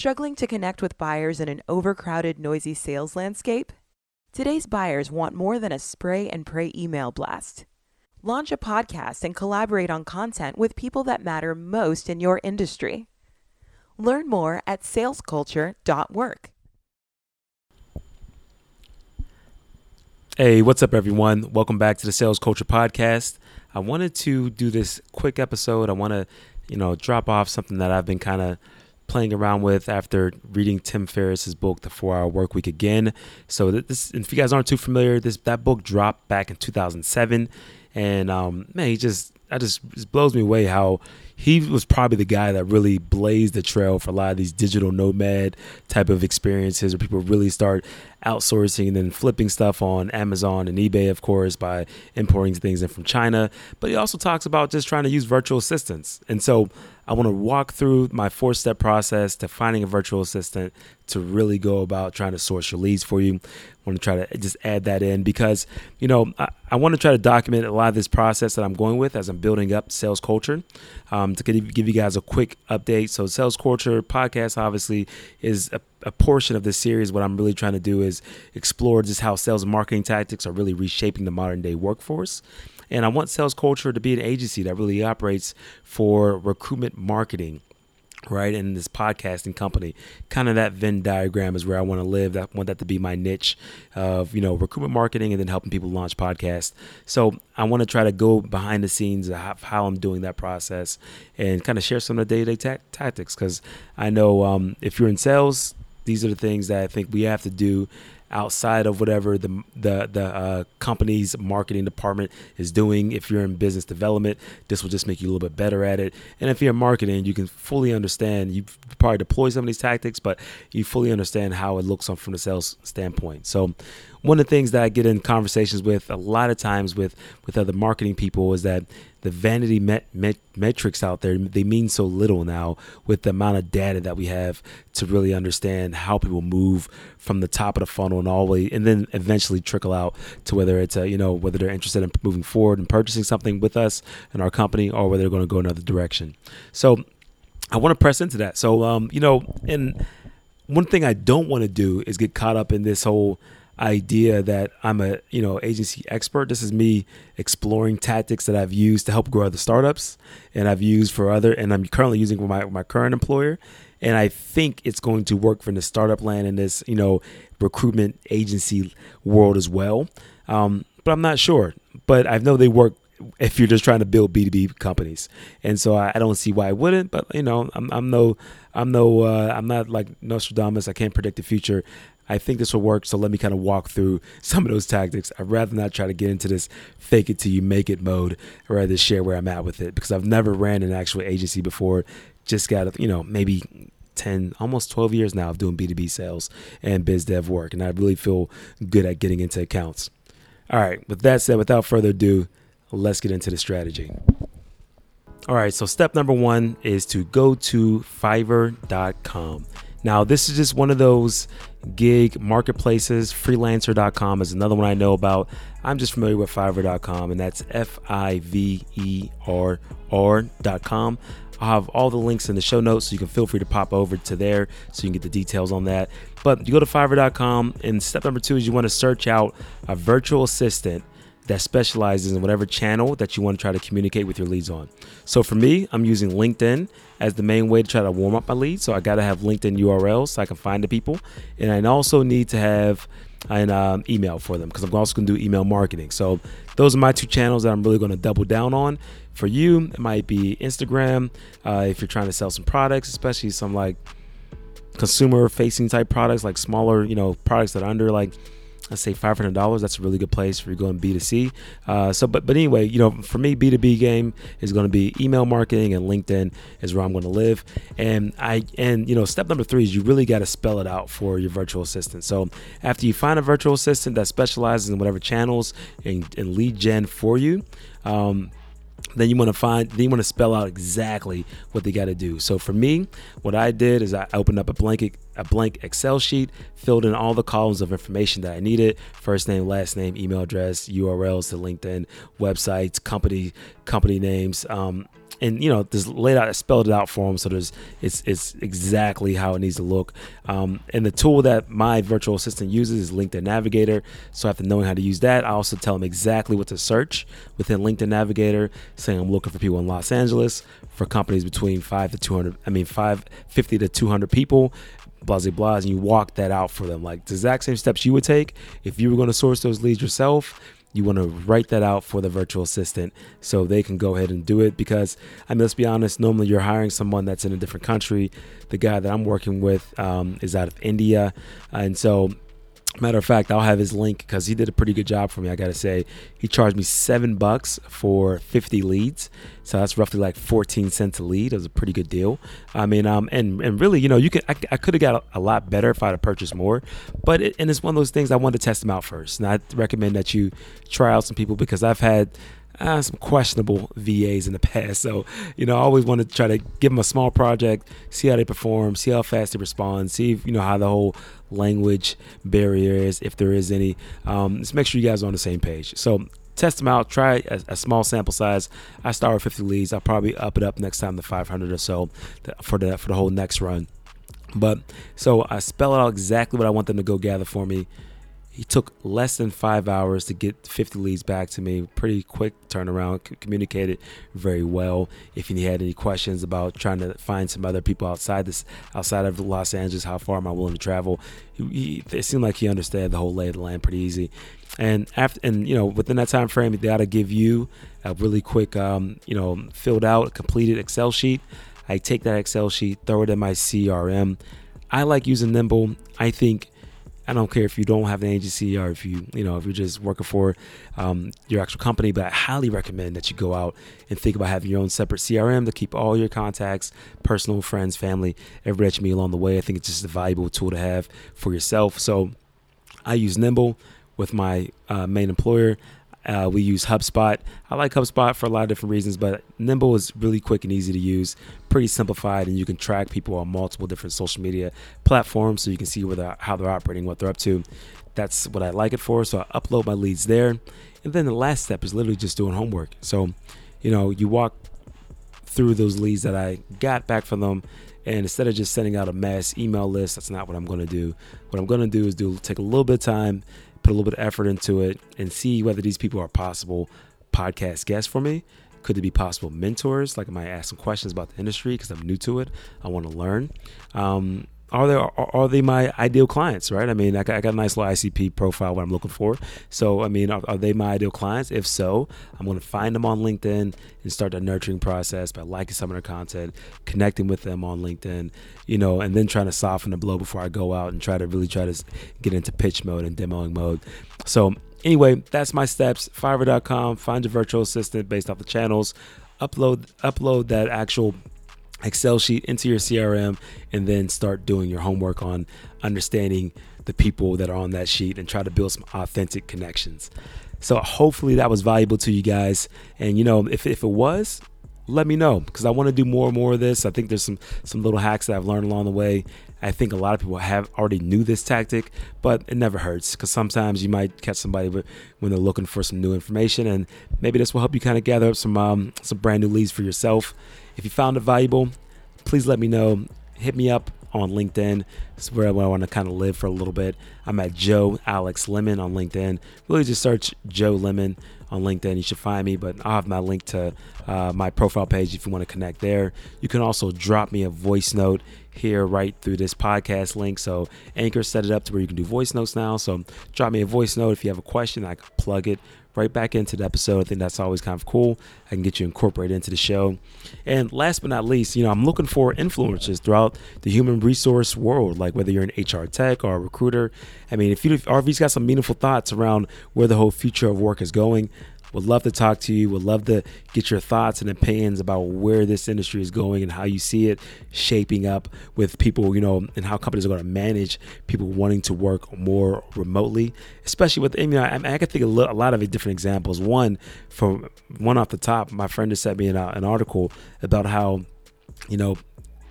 Struggling to connect with buyers in an overcrowded, noisy sales landscape? Today's buyers want more than a spray and pray email blast. Launch a podcast and collaborate on content with people that matter most in your industry. Learn more at salesculture.work. Hey, what's up, everyone? Welcome back to the Sales Culture Podcast. I wanted to do this quick episode. I want to, you know, drop off something that I've been kind of playing around with after reading Tim Ferriss's book, The Four Hour Work Week again. So this, if you guys aren't too familiar, this that book dropped back in 2007, and um, man, he just that just, just blows me away how he was probably the guy that really blazed the trail for a lot of these digital nomad type of experiences where people really start outsourcing and then flipping stuff on Amazon and eBay, of course, by importing things in from China. But he also talks about just trying to use virtual assistants. And so I want to walk through my four step process to finding a virtual assistant to really go about trying to source your leads for you. I want to try to just add that in because, you know, I, I want to try to document a lot of this process that I'm going with as I'm building up sales culture. Um, Um, to give, give you guys a quick update. So, Sales Culture podcast obviously is a, a portion of this series. What I'm really trying to do is explore just how sales and marketing tactics are really reshaping the modern day workforce. And I want sales culture to be an agency that really operates for recruitment marketing right in this podcasting company kind of that venn diagram is where i want to live i want that to be my niche of you know recruitment marketing and then helping people launch podcasts. So i want to try to go behind the scenes of how i'm doing that process and kind of share some of the day-to-day ta- tactics because i know um, if you're in sales these are the things that i think we have to do outside of whatever the the the uh, company's marketing department is doing. If you're in business development, this will just make you a little bit better at it. And if you're in marketing, you can fully understand. You probably deploy some of these tactics, but you fully understand how it looks from the sales standpoint. So one of the things that I get in conversations with a lot of times with with other marketing people is that the vanity met, met, metrics out there they mean so little now with the amount of data that we have to really understand how people move from the top of the funnel and way and then eventually trickle out to whether it's a, you know whether they're interested in moving forward and purchasing something with us and our company or whether they're going to go another direction so i want to press into that so um, you know and one thing i don't want to do is get caught up in this whole idea that I'm a you know agency expert. This is me exploring tactics that I've used to help grow other startups, and I've used for other, and I'm currently using for my my current employer. And I think it's going to work for the startup land in this you know recruitment agency world as well. Um, but I'm not sure. But I know they work if you're just trying to build B2B companies. And so I, I, don't see why I wouldn't, but you know, I'm, I'm no, I'm no, uh, I'm not like Nostradamus. I can't predict the future. I think this will work. So let me kind of walk through some of those tactics. I'd rather not try to get into this fake it till you make it mode. I'd rather share where I'm at with it because I've never ran an actual agency before. Just got, you know, maybe 10, almost 12 years now of doing B2B sales and biz dev work. And I really feel good at getting into accounts. All right. With that said, without further ado, let's get into the strategy. All right. So step number one is to go to fiverr.com. Now, this is just one of those gig marketplaces. Freelancer.com is another one I know about. I'm just familiar with Fiverr.com, and that's F I V E R R.com. I'll have all the links in the show notes, so you can feel free to pop over to there so you can get the details on that. But you go to Fiverr.com, and step number two is you want to search out a virtual assistant that specializes in whatever channel that you want to try to communicate with your leads on. So for me, I'm using LinkedIn as the main way to try to warm up my leads. So I got to have LinkedIn URLs so I can find the people, and I also need to have an um, email for them because I'm also going to do email marketing. So those are my two channels that I'm really going to double down on. For you, it might be Instagram uh, if you're trying to sell some products, especially some like consumer facing type products, like smaller, you know, products that are under like let's say five hundred dollars. That's a really good place for you going B two C. Uh, so, but but anyway, you know, for me, B two B game is going to be email marketing, and LinkedIn is where I'm going to live. And I and you know, step number three is you really got to spell it out for your virtual assistant. So after you find a virtual assistant that specializes in whatever channels and, and lead gen for you. Um, then you want to find then you want to spell out exactly what they got to do so for me what i did is i opened up a blank a blank excel sheet filled in all the columns of information that i needed first name last name email address urls to linkedin websites company company names um, and you know, just laid out, spelled it out for him. So there's, it's it's exactly how it needs to look. Um, and the tool that my virtual assistant uses is LinkedIn Navigator. So after knowing how to use that, I also tell him exactly what to search within LinkedIn Navigator, saying I'm looking for people in Los Angeles for companies between five to 200. I mean, five fifty to 200 people blah blah and you walk that out for them. Like the exact same steps you would take if you were going to source those leads yourself you want to write that out for the virtual assistant so they can go ahead and do it. Because I mean let's be honest normally you're hiring someone that's in a different country. The guy that I'm working with um, is out of India. And so Matter of fact, I'll have his link because he did a pretty good job for me. I gotta say, he charged me seven bucks for 50 leads, so that's roughly like 14 cents a lead. It was a pretty good deal. I mean, um, and and really, you know, you could I, I could have got a, a, lot better if I'd have purchased more, but it, and it's one of those things I wanted to test them out first. And I recommend that you try out some people because I've had uh, some questionable VAs in the past. So, you know, I always want to try to give them a small project, see how they perform, see how fast they respond, see, if, you know, how the whole language barrier is, if there is any. Um, just make sure you guys are on the same page. So, test them out, try a, a, small sample size. I start with 50 leads. I'll probably up it up next time to 500 or so for the for the whole next run. But so I spell it out exactly what I want them to go gather for me. He took less than five hours to get 50 leads back to me. Pretty quick turnaround. Communicated very well. If he had any questions about trying to find some other people outside this, outside of Los Angeles, how far am I willing to travel? He, it seemed like he understood the whole lay of the land pretty easy. And after, and you know, within that time frame, they got to give you a really quick, um, you know, filled out, completed Excel sheet. I take that Excel sheet, throw it in my CRM. I like using Nimble. I think I don't care if you don't have an agency or if you, you know, if you're just working for um, your actual company, but I highly recommend that you go out and think about having your own separate CRM to keep all your contacts, personal, friends, family, everybody that you meet along the way. I think it's just a valuable tool to have for yourself. So I use Nimble with my uh, main employer. Uh, we use HubSpot. I like HubSpot for a lot of different reasons, but Nimble is really quick and easy to use, pretty simplified, and you can track people on multiple different social media platforms so you can see where they're, how they're operating, what they're up to. That's what I like it for. So I upload my leads there. And then the last step is literally just doing homework. So, you know, you walk through those leads that I got back from them. And instead of just sending out a mass email list, that's not what I'm going to do. What I'm going to do is do take a little bit of time, put a little bit of effort into it and see whether these people are possible podcast guests for me. Could they be possible mentors? Like, I might ask some questions about the industry because I'm new to it. I want to learn. Um, are they are, are, they my ideal clients right? I mean I got, I got, a nice little icp profile what i'm looking for. So i mean are, are they my ideal clients? If so i'm going to find them on linkedin and start the nurturing process by liking some of their content connecting with them on linkedin you know and then trying to soften the blow before i go out and try to really try to get into pitch mode and demoing mode. So anyway that's my steps. Fiverr.com find your virtual assistant based off the channels. Upload upload that actual Excel sheet into your CRM and then start doing your homework on understanding the people that are on that sheet and try to build some authentic connections. So hopefully that was valuable to you guys. And you know, if, if it was, let me know because I want to do more and more of this. I think there's some some little hacks that I've learned along the way. I think a lot of people have already knew this tactic, but it never hurts because sometimes you might catch somebody when they're looking for some new information, and maybe this will help you kind of gather up some um, some brand new leads for yourself. If you found it valuable, please let me know. Hit me up on LinkedIn. It's where I want to kind of live for a little bit. I'm at Joe Alex Lemon on LinkedIn. Really just search Joe Lemon on LinkedIn. You should find me, but I'll have my link to uh, my profile page if you want to connect there. You can also drop me a voice note here right through this podcast link. So Anchor set it up to where you can do voice notes now. So drop me a voice note if you have a question. I can plug it right back into the episode. I think that's always kind of cool. I can get you incorporated into the show. And last but not least, you know, I'm looking for influencers throughout the human resource world, like whether you're an HR tech or a recruiter. I mean, if you if RV's got some meaningful thoughts around where the whole future of work is going, would love to talk to you. Would love to get your thoughts and opinions about where this industry is going and how you see it shaping up with people, you know, and how companies are going to manage people wanting to work more remotely, especially with, you know, I, I can think of a lot of different examples. One, from one off the top, my friend has sent me an, uh, an article about how, you know,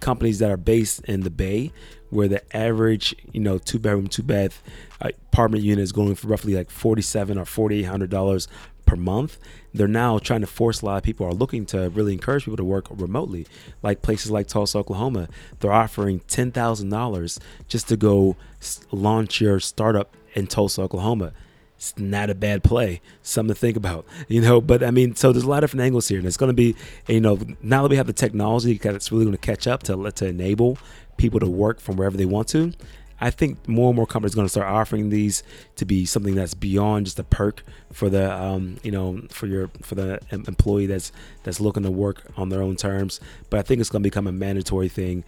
companies that are based in the Bay, where the average, you know, two bedroom, two bath uh, apartment unit is going for roughly like forty seven or forty eight hundred dollars per month. They're now trying to force a lot of people are looking to really encourage people to work remotely. Like places like Tulsa, Oklahoma, they're offering ten thousand dollars just to go launch your startup in Tulsa, Oklahoma. It's not a bad play. Something to think about, you know. But I mean, so there's a lot of different angles here, and it's going to be, you know, now that we have the technology, it's really going to catch up to to enable people to work from wherever they want to. I think more and more companies are going to start offering these to be something that's beyond just a perk for the um, you know for your for the employee that's that's looking to work on their own terms. But I think it's going to become a mandatory thing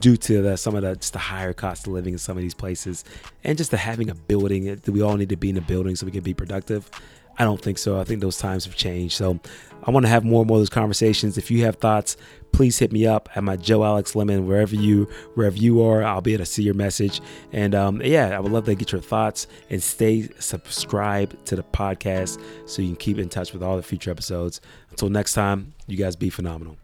due to the, some of the just the higher cost of living in some of these places, and just the having a building. We all need to be in a building so we can be productive? I don't think so. I think those times have changed. So I want to have more and more of those conversations. If you have thoughts, please hit me up at my Joe Alex Lemon wherever you wherever you are. I'll be able to see your message. And um, yeah, I would love to get your thoughts and stay subscribed to the podcast so you can keep in touch with all the future episodes. Until next time, you guys be phenomenal.